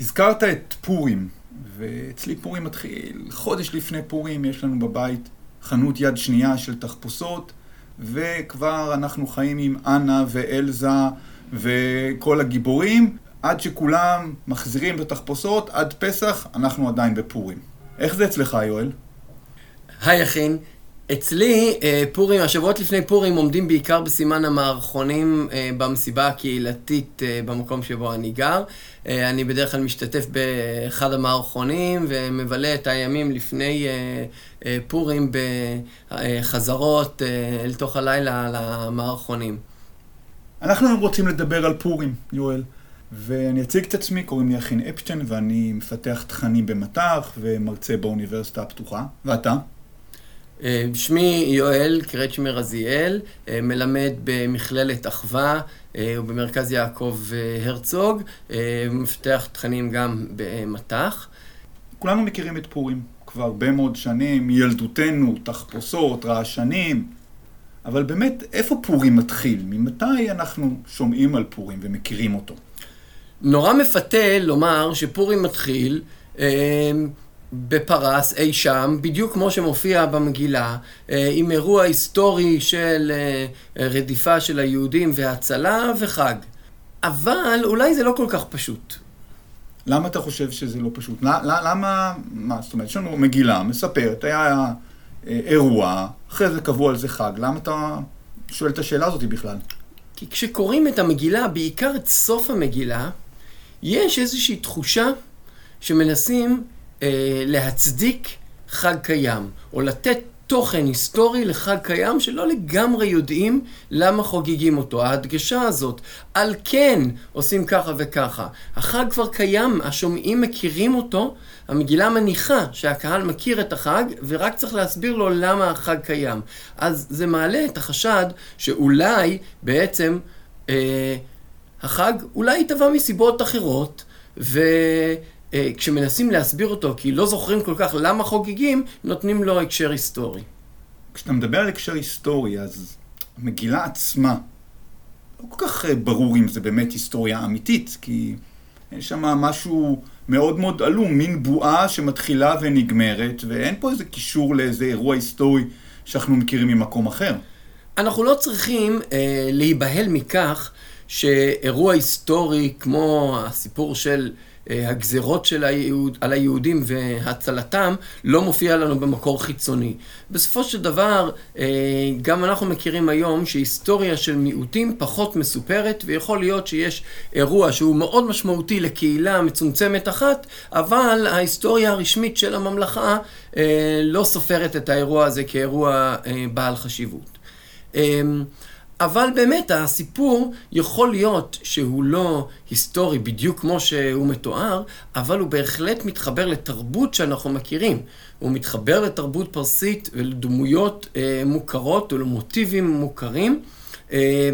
הזכרת את פורים, ואצלי פורים מתחיל חודש לפני פורים, יש לנו בבית חנות יד שנייה של תחפושות, וכבר אנחנו חיים עם אנה ואלזה וכל הגיבורים, עד שכולם מחזירים את התחפושות, עד פסח, אנחנו עדיין בפורים. איך זה אצלך, יואל? היי, אחין. אצלי, אה, פורים, השבועות לפני פורים עומדים בעיקר בסימן המערכונים אה, במסיבה הקהילתית אה, במקום שבו אני גר. אני בדרך כלל משתתף באחד המערכונים ומבלה את הימים לפני פורים בחזרות אל תוך הלילה למערכונים. אנחנו היום רוצים לדבר על פורים, יואל. ואני אציג את עצמי, קוראים לי אחין אפשטיין, ואני מפתח תכנים במט"ח ומרצה באוניברסיטה הפתוחה. ואתה? אה, שמי יואל קרצ'מר רזיאל, אה, מלמד במכללת אחווה אה, ובמרכז יעקב הרצוג, מפתח תכנים גם במט"ח. כולנו מכירים את פורים כבר הרבה מאוד שנים, מילדותנו, תחפושות, רעשנים, אבל באמת, איפה פורים מתחיל? ממתי אנחנו שומעים על פורים ומכירים אותו? נורא מפתה לומר שפורים מתחיל בפרס אי שם, בדיוק כמו שמופיע במגילה, אה, עם אירוע היסטורי של אה, רדיפה של היהודים והצלה וחג. אבל אולי זה לא כל כך פשוט. למה אתה חושב שזה לא פשוט? למה, מה, זאת אומרת, יש לנו מגילה, מספרת, היה אה, אירוע, אחרי זה קבעו על זה חג, למה אתה שואל את השאלה הזאת בכלל? כי כשקוראים את המגילה, בעיקר את סוף המגילה, יש איזושהי תחושה שמנסים להצדיק חג קיים, או לתת תוכן היסטורי לחג קיים שלא לגמרי יודעים למה חוגגים אותו. ההדגשה הזאת, על כן עושים ככה וככה. החג כבר קיים, השומעים מכירים אותו, המגילה מניחה שהקהל מכיר את החג, ורק צריך להסביר לו למה החג קיים. אז זה מעלה את החשד שאולי בעצם אה, החג אולי יטבע מסיבות אחרות, ו... אה, כשמנסים להסביר אותו, כי לא זוכרים כל כך למה חוגגים, נותנים לו הקשר היסטורי. כשאתה מדבר על הקשר היסטורי, אז המגילה עצמה, לא כל כך אה, ברור אם זה באמת היסטוריה אמיתית, כי יש שם משהו מאוד מאוד עלום, מין בועה שמתחילה ונגמרת, ואין פה איזה קישור לאיזה אירוע היסטורי שאנחנו מכירים ממקום אחר. אנחנו לא צריכים אה, להיבהל מכך שאירוע היסטורי כמו הסיפור של הגזרות של היהוד, על היהודים והצלתם לא מופיע לנו במקור חיצוני. בסופו של דבר, אה, גם אנחנו מכירים היום שהיסטוריה של מיעוטים פחות מסופרת, ויכול להיות שיש אירוע שהוא מאוד משמעותי לקהילה מצומצמת אחת, אבל ההיסטוריה הרשמית של הממלכה אה, לא סופרת את האירוע הזה כאירוע בעל חשיבות. אבל באמת הסיפור יכול להיות שהוא לא היסטורי בדיוק כמו שהוא מתואר, אבל הוא בהחלט מתחבר לתרבות שאנחנו מכירים. הוא מתחבר לתרבות פרסית ולדמויות אה, מוכרות ולמוטיבים מוכרים. אה,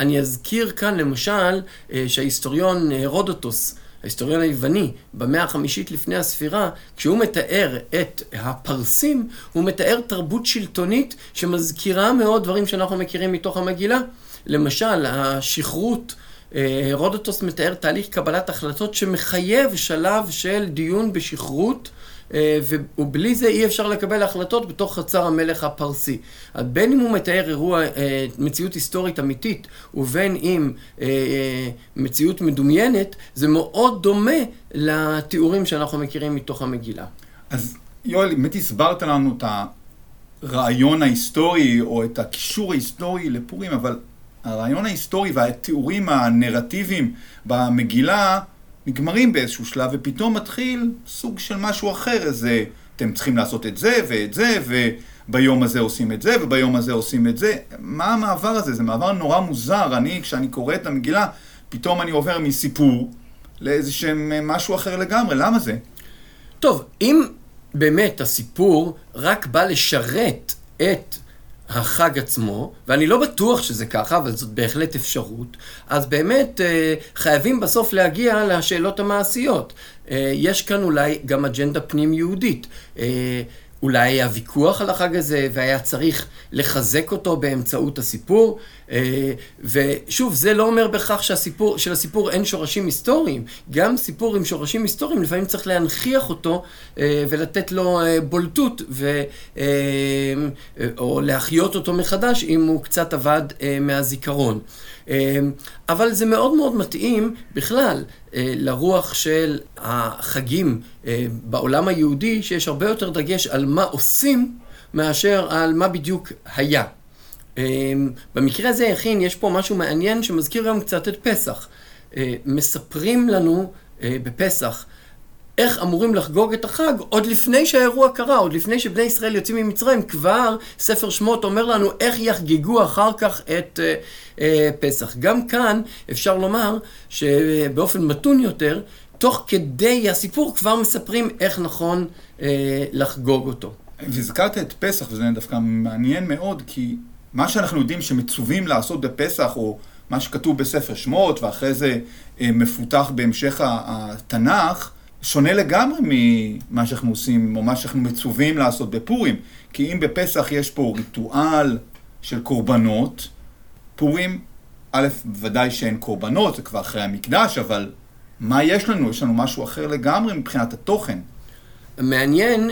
אני אזכיר כאן למשל אה, שההיסטוריון הרודוטוס ההיסטוריון היווני, במאה החמישית לפני הספירה, כשהוא מתאר את הפרסים, הוא מתאר תרבות שלטונית שמזכירה מאוד דברים שאנחנו מכירים מתוך המגילה. למשל, השכרות, אה, הרודוטוס מתאר תהליך קבלת החלטות שמחייב שלב של דיון בשכרות. אה, ובלי זה אי אפשר לקבל החלטות בתוך חצר המלך הפרסי. בין אם הוא מתאר אירוע, אה, מציאות היסטורית אמיתית, ובין אם אה, מציאות מדומיינת, זה מאוד דומה לתיאורים שאנחנו מכירים מתוך המגילה. אז יואל, באמת הסברת לנו את הרעיון ההיסטורי, או את הקישור ההיסטורי לפורים, אבל הרעיון ההיסטורי והתיאורים הנרטיביים במגילה נגמרים באיזשהו שלב, ופתאום מתחיל סוג של משהו אחר, איזה, אתם צריכים לעשות את זה ואת זה, וביום הזה עושים את זה, וביום הזה עושים את זה. מה המעבר הזה? זה מעבר נורא מוזר. אני, כשאני קורא את המגילה, פתאום אני עובר מסיפור לאיזה שם משהו אחר לגמרי. למה זה? טוב, אם באמת הסיפור רק בא לשרת את החג עצמו, ואני לא בטוח שזה ככה, אבל זאת בהחלט אפשרות, אז באמת אה, חייבים בסוף להגיע לשאלות המעשיות. אה, יש כאן אולי גם אג'נדה פנים-יהודית. אולי היה ויכוח על החג הזה והיה צריך לחזק אותו באמצעות הסיפור. אה, ושוב, זה לא אומר בכך שהסיפור, שלסיפור אין שורשים היסטוריים. גם סיפור עם שורשים היסטוריים, לפעמים צריך להנכיח אותו אה, ולתת לו אה, בולטות, ו, או להחיות אותו מחדש אם הוא קצת אבד מהזיכרון. אבל זה מאוד מאוד מתאים בכלל לרוח של החגים בעולם היהודי, שיש הרבה יותר דגש על מה עושים מאשר על מה בדיוק היה. אמ, במקרה הזה, יכין, יש פה משהו מעניין שמזכיר גם קצת את פסח. אה, מספרים לנו אה, בפסח איך אמורים לחגוג את החג עוד לפני שהאירוע קרה, עוד לפני שבני ישראל יוצאים ממצרים, כבר ספר שמות אומר לנו איך יחגגו אחר כך את אה, פסח. גם כאן אפשר לומר שבאופן מתון יותר, תוך כדי הסיפור כבר מספרים איך נכון לחגוג אותו. והזכרת את פסח, וזה דווקא מעניין מאוד, כי מה שאנחנו יודעים שמצווים לעשות בפסח, או מה שכתוב בספר שמות, ואחרי זה אה, מפותח בהמשך התנ"ך, שונה לגמרי ממה שאנחנו עושים, או מה שאנחנו מצווים לעשות בפורים. כי אם בפסח יש פה ריטואל של קורבנות, פורים, א', ודאי שאין קורבנות, זה כבר אחרי המקדש, אבל מה יש לנו? יש לנו משהו אחר לגמרי מבחינת התוכן. מעניין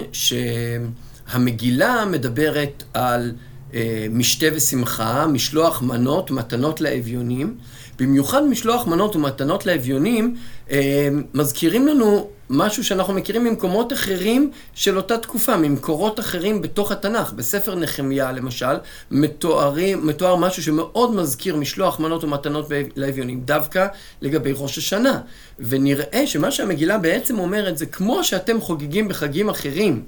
שהמגילה מדברת על אה, משתה ושמחה, משלוח מנות, מתנות לאביונים. במיוחד משלוח מנות ומתנות לאביונים, אה, מזכירים לנו משהו שאנחנו מכירים ממקומות אחרים של אותה תקופה, ממקורות אחרים בתוך התנ"ך. בספר נחמיה, למשל, מתוארים, מתואר משהו שמאוד מזכיר משלוח מנות ומתנות לאביונים, דווקא לגבי ראש השנה. ונראה שמה שהמגילה בעצם אומרת זה כמו שאתם חוגגים בחגים אחרים.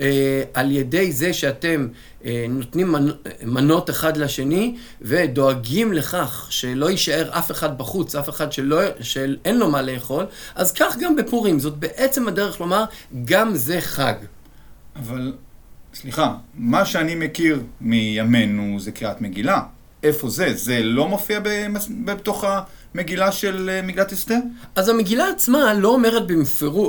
אה, על ידי זה שאתם אה, נותנים מנות אחד לשני ודואגים לכך שלא יישאר אף אחד בחוץ, אף אחד שלא, שאין לו מה לאכול, אז כך גם בפורים. זאת בעצם הדרך לומר, גם זה חג. אבל, סליחה, מה שאני מכיר מימינו זה קריאת מגילה. איפה זה? זה לא מופיע בתוך המגילה של אה, מגילת אסתר? אז המגילה עצמה לא אומרת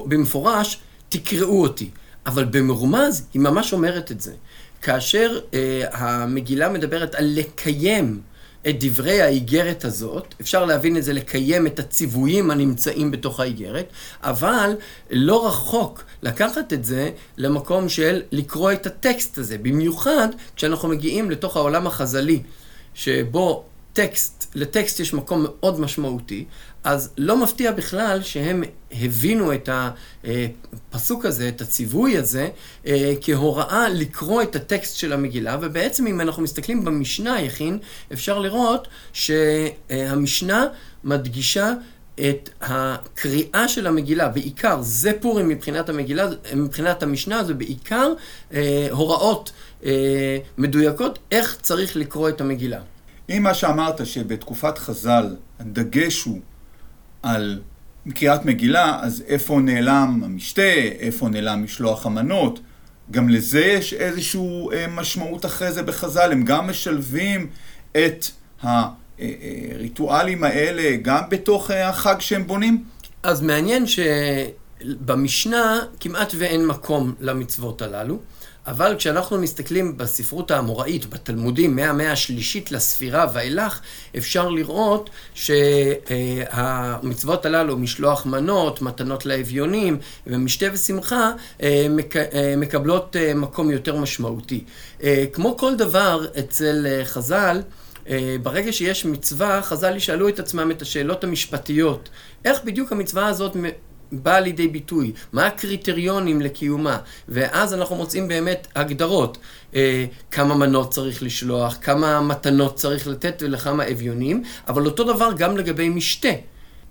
במפורש, תקראו אותי. אבל במרומז היא ממש אומרת את זה. כאשר אה, המגילה מדברת על לקיים את דברי האיגרת הזאת, אפשר להבין את זה לקיים את הציוויים הנמצאים בתוך האיגרת, אבל לא רחוק לקחת את זה למקום של לקרוא את הטקסט הזה, במיוחד כשאנחנו מגיעים לתוך העולם החז"לי, שבו טקסט, לטקסט יש מקום מאוד משמעותי, אז לא מפתיע בכלל שהם הבינו את הפסוק הזה, את הציווי הזה, אה, כהוראה לקרוא את הטקסט של המגילה, ובעצם אם אנחנו מסתכלים במשנה, יכין, אפשר לראות שהמשנה מדגישה את הקריאה של המגילה, בעיקר, זה פורים מבחינת המגילה, מבחינת המשנה, זה בעיקר אה, הוראות אה, מדויקות איך צריך לקרוא את המגילה. אם מה שאמרת שבתקופת חז"ל הדגש הוא על קריאת מגילה, אז איפה נעלם המשתה, איפה נעלם משלוח המנות? גם לזה יש איזושהי אה, משמעות אחרי זה בחז"ל, הם גם משלבים את הריטואלים האלה גם בתוך אה, החג שהם בונים? אז מעניין שבמשנה כמעט ואין מקום למצוות הללו. אבל כשאנחנו מסתכלים בספרות האמוראית, בתלמודים, מהמאה השלישית לספירה ואילך, אפשר לראות שהמצוות הללו, משלוח מנות, מתנות לאביונים ומשתה ושמחה, אה, אה, מקבלות אה, מקום יותר משמעותי. כמו כל דבר אצל חז"ל, ברגע שיש מצווה, חז"ל ישאלו את עצמם את השאלות המשפטיות. איך בדיוק המצווה הזאת באה לידי ביטוי, מה הקריטריונים לקיומה, ואז אנחנו מוצאים באמת הגדרות, אה, כמה מנות צריך לשלוח, כמה מתנות צריך לתת ולכמה אביונים, אבל אותו דבר גם לגבי משתה,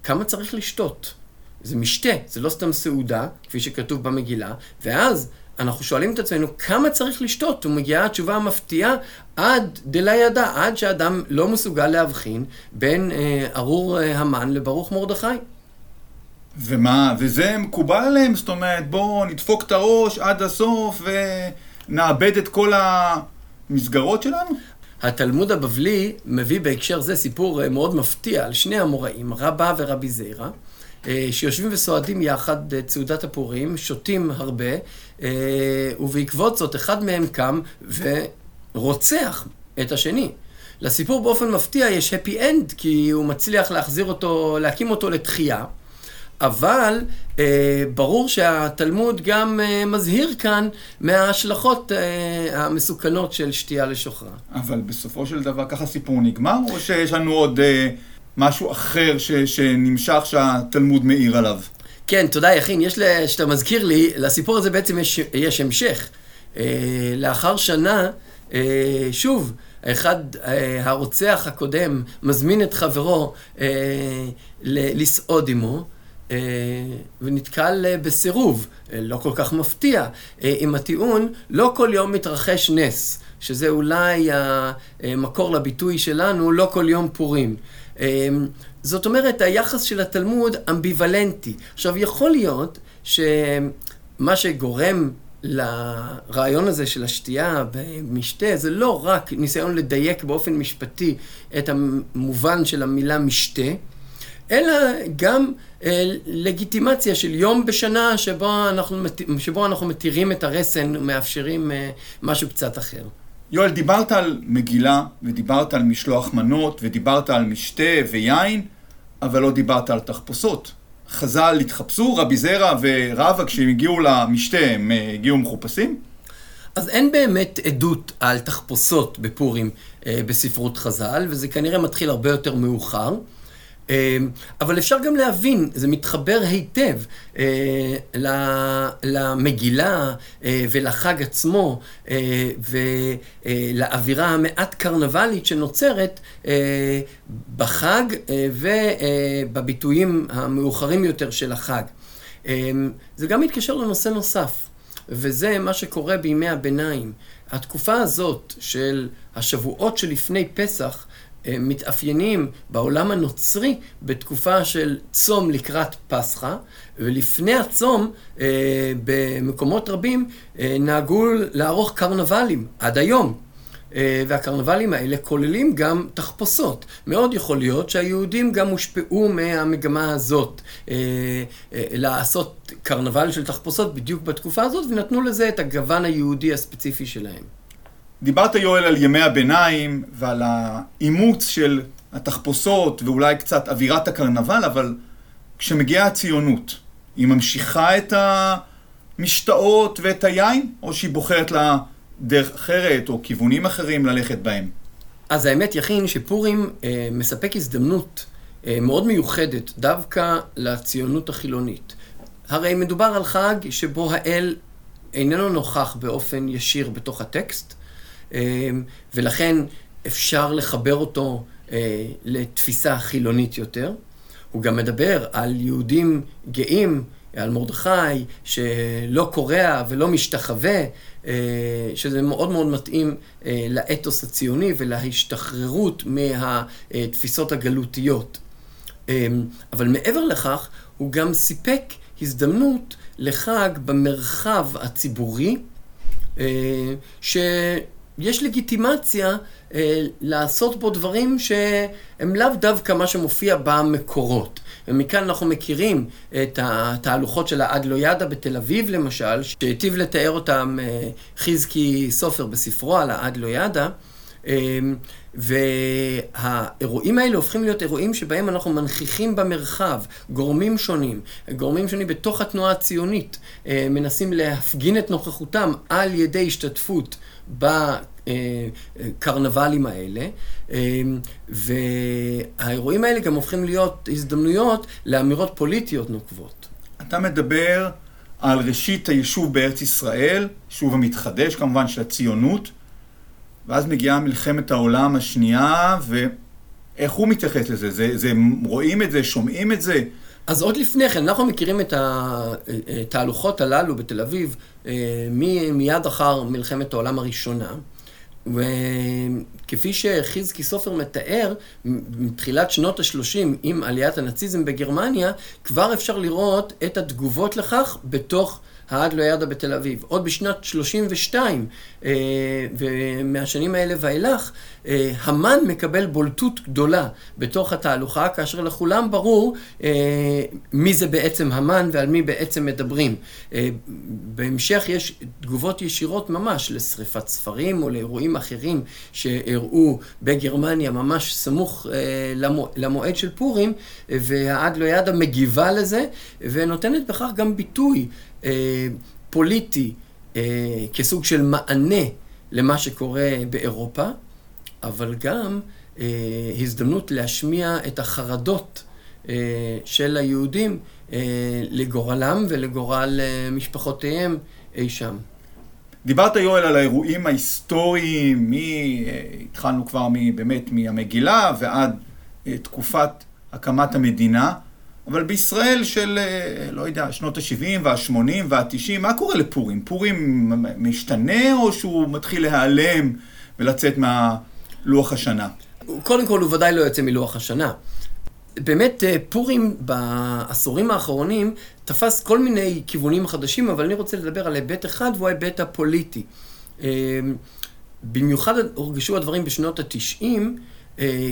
כמה צריך לשתות. זה משתה, זה לא סתם סעודה, כפי שכתוב במגילה, ואז אנחנו שואלים את עצמנו כמה צריך לשתות, ומגיעה התשובה המפתיעה עד דלה ידע, עד שאדם לא מסוגל להבחין בין אה, ארור אה, המן לברוך מרדכי. ומה, וזה מקובל עליהם? זאת אומרת, בואו נדפוק את הראש עד הסוף ונאבד את כל המסגרות שלנו? התלמוד הבבלי מביא בהקשר זה סיפור אה, מאוד מפתיע על שני המוראים, רבא ורבי זיירא. אה, שיושבים וסועדים יחד את סעודת הפורים, שותים הרבה, אה, ובעקבות זאת אחד מהם קם ורוצח את השני. לסיפור באופן מפתיע יש happy end, כי הוא מצליח להחזיר אותו, להקים אותו לתחייה. אבל אה, ברור שהתלמוד גם אה, מזהיר כאן מההשלכות אה, המסוכנות של שתייה לשוכרה. אבל בסופו של דבר ככה הסיפור נגמר, או שיש לנו עוד אה, משהו אחר ש, שנמשך שהתלמוד מעיר עליו? כן, תודה יכין. יש, שאתה מזכיר לי, לסיפור הזה בעצם יש, יש המשך. אה, לאחר שנה, אה, שוב, אחד, אה, הרוצח הקודם מזמין את חברו אה, לסעוד עמו. אה, ונתקל אה, בסירוב, אה, לא כל כך מפתיע, עם הטיעון, לא כל יום מתרחש נס, שזה אולי המקור לביטוי שלנו, לא כל יום פורים. זאת אומרת, היחס של התלמוד אמביוולנטי. עכשיו, יכול להיות שמה שגורם לרעיון הזה של השתייה במשתה, זה לא רק ניסיון לדייק באופן משפטי את המובן של המילה משתה, אלא גם אה, לגיטימציה של יום בשנה שבו אנחנו, שבו אנחנו מתירים את הרסן ומאפשרים אה, משהו קצת אחר. יואל, דיברת על מגילה, ודיברת על משלוח מנות, ודיברת על משתה ויין, אבל לא דיברת על תחפושות. חז"ל התחפשו, רבי זרע ורבא, כשהם הגיעו למשתה, הם אה, הגיעו מחופשים? אז אין באמת עדות על תחפושות בפורים אה, בספרות חז"ל, וזה כנראה מתחיל הרבה יותר מאוחר. אמ, אבל אפשר גם להבין, זה מתחבר היטב אה, למגילה אה, ולחג עצמו אה, ולאווירה המעט קרנבלית שנוצרת בחג ובביטויים המאוחרים יותר של החג. אמ, זה גם מתקשר לנושא נוסף, וזה מה שקורה בימי הביניים. התקופה הזאת של השבועות שלפני פסח מתאפיינים בעולם הנוצרי בתקופה של צום לקראת פסחא, ולפני הצום, אה, במקומות רבים, אה, נהגו לערוך קרנבלים, עד היום. והקרנבלים האלה כוללים גם תחפושות. מאוד יכול להיות שהיהודים גם הושפעו מהמגמה הזאת לעשות קרנבל של תחפושות בדיוק בתקופה הזאת, ונתנו לזה את הגוון היהודי הספציפי שלהם. דיברת יואל על ימי הביניים ועל האימוץ של התחפושות ואולי קצת אווירת הקרנבל, אבל כשמגיעה הציונות, היא ממשיכה את המשתאות ואת היין, או שהיא בוחרת לה דרך אחרת או כיוונים אחרים ללכת בהם? אז האמת, יכין, שפורים אה, מספק הזדמנות אה, מאוד מיוחדת דווקא לציונות החילונית. הרי מדובר על חג שבו האל איננו נוכח באופן ישיר בתוך הטקסט, ולכן אפשר לחבר אותו אה, לתפיסה חילונית יותר. הוא גם מדבר על יהודים גאים, על מרדכי, שלא קורע ולא משתחווה, אה, שזה מאוד מאוד מתאים אה, לאתוס הציוני ולהשתחררות מהתפיסות הגלותיות. אבל מעבר לכך, הוא גם סיפק הזדמנות לחג במרחב הציבורי, ש... יש לגיטימציה אה, לעשות בו דברים שהם לאו דווקא מה שמופיע במקורות. ומכאן אנחנו מכירים את התהלוכות של האדלוידה בתל אביב למשל, שהיטיב לתאר אותם אה, חזקי סופר בספרו על האדלוידה. אה, והאירועים האלה הופכים להיות אירועים שבהם אנחנו מנכיחים במרחב גורמים שונים, גורמים שונים בתוך התנועה הציונית, אה, מנסים להפגין את נוכחותם על ידי השתתפות בקרנבלים האלה, והאירועים האלה גם הופכים להיות הזדמנויות לאמירות פוליטיות נוקבות. אתה מדבר על ראשית היישוב בארץ ישראל, יישוב המתחדש כמובן של הציונות, ואז מגיעה מלחמת העולם השנייה, ואיך הוא מתייחס לזה? זה, זה, רואים את זה, שומעים את זה? אז עוד לפני כן, אנחנו מכירים את התהלוכות הללו בתל אביב אה, מיד אחר מלחמת העולם הראשונה. וכפי שחזקי סופר מתאר, מתחילת שנות ה-30 עם עליית הנאציזם בגרמניה, כבר אפשר לראות את התגובות לכך בתוך העד לא ידע בתל אביב. עוד בשנת 32, אה, ומהשנים האלה ואילך, אה, המן מקבל בולטות גדולה בתוך התהלוכה, כאשר לכולם ברור אה, מי זה בעצם המן ועל מי בעצם מדברים. בהמשך יש תגובות ישירות ממש לשריפת ספרים או לאירועים אחרים שאירעו בגרמניה ממש סמוך למועד של פורים, והעד לא ידע מגיבה לזה, ונותנת בכך גם ביטוי פוליטי כסוג של מענה למה שקורה באירופה. אבל גם אה, הזדמנות להשמיע את החרדות אה, של היהודים אה, לגורלם ולגורל אה, משפחותיהם אי שם. דיברת יואל על האירועים ההיסטוריים, מ... אה, התחלנו כבר מ... באמת מהמגילה ועד אה, תקופת הקמת המדינה, אבל בישראל של, אה, לא יודע, שנות ה-70 וה-80 וה-90, מה קורה לפורים? פורים משתנה או שהוא מתחיל להיעלם ולצאת מה... לוח השנה? קודם כל, הוא ודאי לא יוצא מלוח השנה. באמת, אה, פורים בעשורים האחרונים תפס כל מיני כיוונים חדשים, אבל אני רוצה לדבר על היבט אחד, והוא ההיבט הפוליטי. אה, במיוחד הורגשו הדברים בשנות התשעים,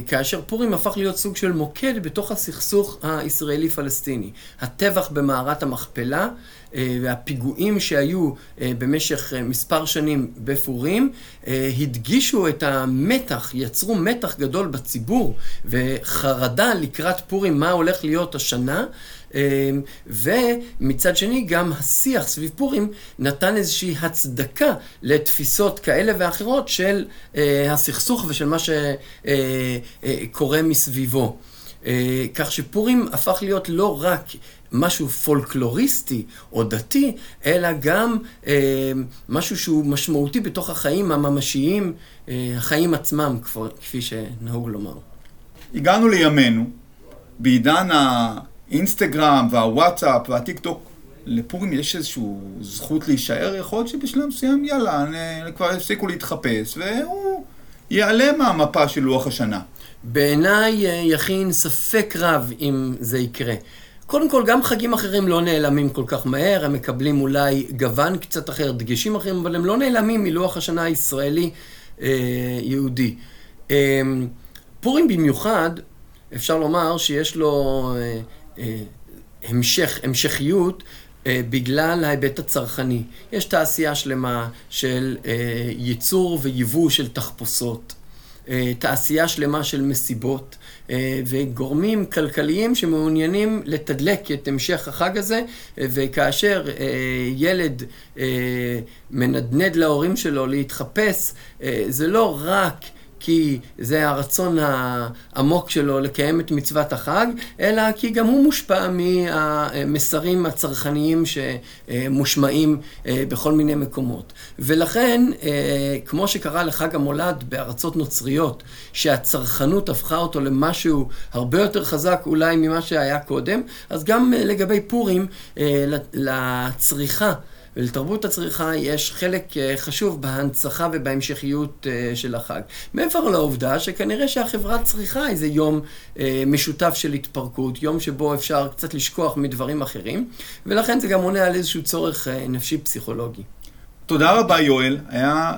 כאשר פורים הפך להיות סוג של מוקד בתוך הסכסוך הישראלי-פלסטיני. הטבח במערת המכפלה אה, והפיגועים שהיו אה, במשך מספר שנים בפורים הדגישו את המתח, יצרו מתח גדול בציבור וחרדה לקראת פורים, מה הולך להיות השנה. אמ, ומצד שני, גם השיח סביב פורים נתן איזושהי הצדקה לתפיסות כאלה ואחרות של אה, הסכסוך ושל מה שקורה אה, אה, מסביבו. כך שפורים הפך להיות לא רק משהו פולקלוריסטי או דתי, אלא גם אה, משהו שהוא משמעותי בתוך החיים הממשיים, אה, החיים עצמם, כפי שנהוג לומר. הגענו לימינו, בעידן ה... האינסטגרם והוואטסאפ והטיק טוק, לפורים יש איזושהי זכות להישאר, יכול להיות שבשלב מסוים, יאללה, כבר הפסיקו להתחפש, והוא ייעלם מהמפה של לוח השנה. בעיניי אה, יכין ספק רב אם זה יקרה. קודם כל, גם חגים אחרים לא נעלמים כל כך מהר, הם מקבלים אולי גוון קצת אחר, דגשים אחרים, אבל הם לא נעלמים מלוח השנה הישראלי אה. אה, פורים במיוחד, אפשר לומר שיש לו אה, המשך, המשכיות אה, בגלל ההיבט הצרכני. יש תעשייה שלמה של אה, ייצור ויבוא של תחפושות, תעשייה שלמה של מסיבות. וגורמים כלכליים שמעוניינים לתדלק את המשך החג הזה, וכאשר ילד מנדנד להורים שלו להתחפש, זה לא רק כי זה הרצון העמוק שלו לקיים את מצוות החג, אלא כי גם הוא מושפע מהמסרים הצרכניים שמושמעים אה, בכל מיני מקומות. ולכן, אה, כמו שקרה לחג המולד בארצות נוצריות, שהצרכנות הפכה אותו למשהו הרבה יותר חזק אולי ממה שהיה קודם, אז גם לגבי פורים, אה, לצריכה ולתרבות הצריכה יש חלק אה, חשוב בהנצחה ובהמשכיות אה, של החג. מעבר לעובדה שכנראה שהחברה צריכה איזה יום אה, משותף של התפרקות, יום שבו אפשר קצת לשכוח מדברים אחרים, ולכן זה גם עונה על איזשהו צורך נפשי פסיכולוגי. תודה רבה יואל, היה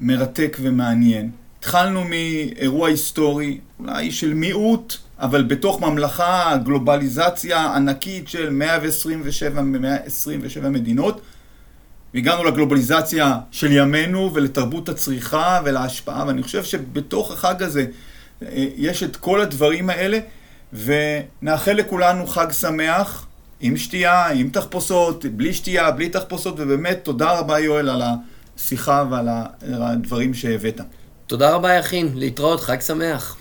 מרתק ומעניין. התחלנו מאירוע היסטורי, אולי של מיעוט, אבל בתוך ממלכה, גלובליזציה ענקית של 127, 127 מדינות. והגענו לגלובליזציה של ימינו ולתרבות הצריכה ולהשפעה, ואני חושב שבתוך החג הזה אה, יש את כל הדברים האלה, ונאחל לכולנו חג שמח, עם שתייה, עם תחפושות, בלי שתייה, בלי תחפושות, ובאמת תודה רבה יואל על השיחה ועל הדברים שהבאת. תודה רבה יכין, להתראות, חג שמח.